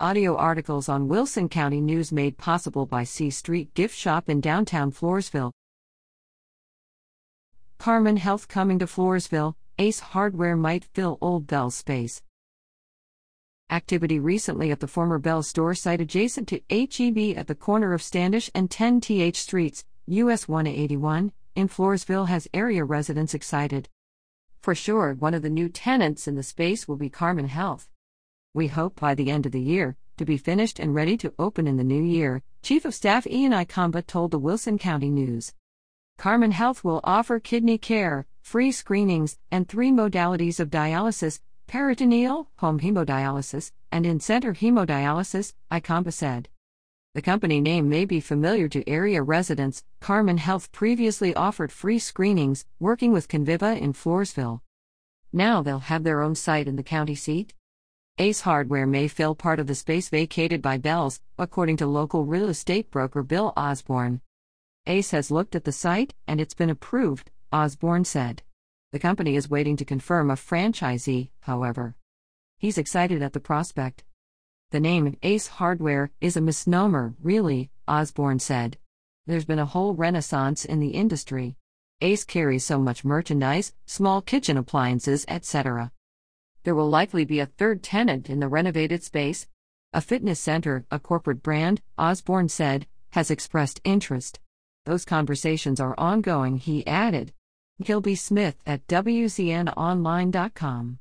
Audio articles on Wilson County News made possible by C Street Gift Shop in downtown Floresville. Carmen Health coming to Floresville, Ace Hardware might fill old Bealls space. Activity recently at the former Bealls store site adjacent to HEB at the corner of Standish and 10 TH Streets, US 181, in Floresville has area residents excited. For sure, one of the new tenants in the space will be Carmen Health. We hope by the end of the year to be finished and ready to open in the new year, Chief of Staff Ian Ikamba told the Wilson County News. Carmen Health will offer kidney care, free screenings, and three modalities of dialysis peritoneal, home hemodialysis, and in center hemodialysis, Ikamba said. The company name may be familiar to area residents. Carmen Health previously offered free screenings, working with Conviva in Floresville. Now they'll have their own site in the county seat. Ace Hardware may fill part of the space vacated by Bealls, according to local real estate broker Bill Osborne. Ace has looked at the site, and it's been approved, Osborne said. The company is waiting to confirm a franchisee, however. He's excited at the prospect. The name Ace Hardware is a misnomer, really, Osborne said. There's been a whole renaissance in the industry. Ace carries so much merchandise, small kitchen appliances, etc. There will likely be a third tenant in the renovated space. A fitness center, a corporate brand, Osborne said, has expressed interest. Those conversations are ongoing, he added. Gilby Smith at WCNOnline.com.